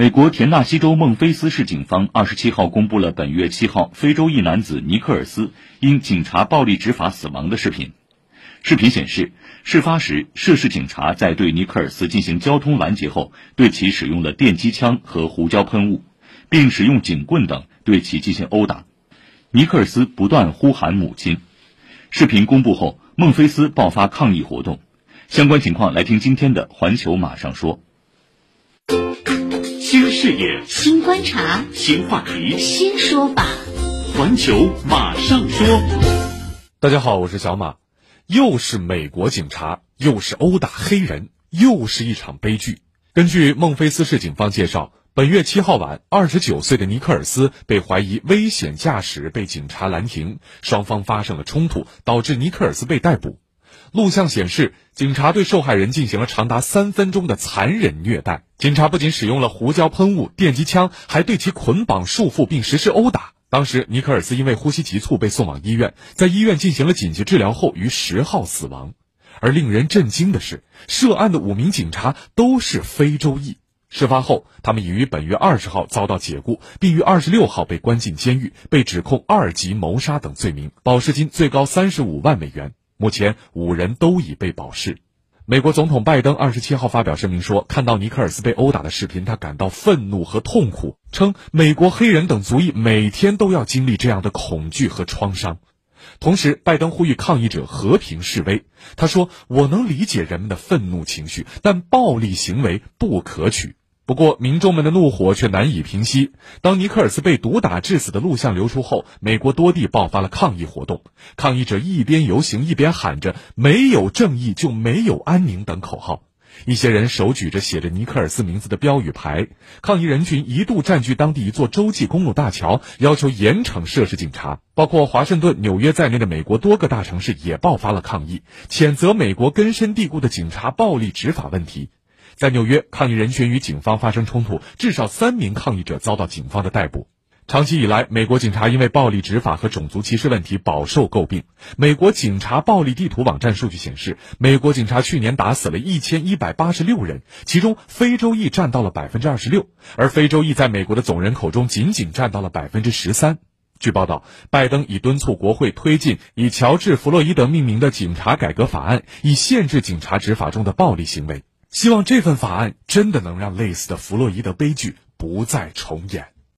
美国田纳西州孟菲斯市警方二十七号公布了本月七号非洲裔男子尼克尔斯因警察暴力执法死亡的视频。视频显示，事发时涉事警察在对尼克尔斯进行交通拦截后，对其使用了电击枪和胡椒喷雾，并使用警棍等对其进行殴打。尼克尔斯不断呼喊母亲。视频公布后，孟菲斯爆发抗议活动。相关情况，来听今天的《环球马上说》。新视野，新观察，新话题，新说法。环球马上说。大家好，我是小马。又是美国警察，又是殴打黑人，又是一场悲剧。根据孟菲斯市警方介绍，本月七号晚，二十九岁的尼克尔斯被怀疑危险驾驶被警察拦停，双方发生了冲突，导致尼克尔斯被逮捕。录像显示，警察对受害人进行了长达三分钟的残忍虐待。警察不仅使用了胡椒喷雾、电击枪，还对其捆绑束缚并实施殴打。当时，尼克尔斯因为呼吸急促被送往医院，在医院进行了紧急治疗后，于十号死亡。而令人震惊的是，涉案的五名警察都是非洲裔。事发后，他们已于本月二十号遭到解雇，并于二十六号被关进监狱，被指控二级谋杀等罪名，保释金最高三十五万美元。目前五人都已被保释。美国总统拜登二十七号发表声明说，看到尼克尔斯被殴打的视频，他感到愤怒和痛苦，称美国黑人等族裔每天都要经历这样的恐惧和创伤。同时，拜登呼吁抗议者和平示威。他说：“我能理解人们的愤怒情绪，但暴力行为不可取。”不过，民众们的怒火却难以平息。当尼克尔斯被毒打致死的录像流出后，美国多地爆发了抗议活动。抗议者一边游行，一边喊着“没有正义就没有安宁”等口号。一些人手举着写着尼克尔斯名字的标语牌。抗议人群一度占据当地一座洲际公路大桥，要求严惩涉事警察。包括华盛顿、纽约在内的美国多个大城市也爆发了抗议，谴责美国根深蒂固的警察暴力执法问题。在纽约，抗议人群与警方发生冲突，至少三名抗议者遭到警方的逮捕。长期以来，美国警察因为暴力执法和种族歧视问题饱受诟病。美国警察暴力地图网站数据显示，美国警察去年打死了一千一百八十六人，其中非洲裔占到了百分之二十六，而非洲裔在美国的总人口中仅仅占到了百分之十三。据报道，拜登已敦促国会推进以乔治·弗洛伊德命名的警察改革法案，以限制警察执法中的暴力行为。希望这份法案真的能让类似的弗洛伊德悲剧不再重演。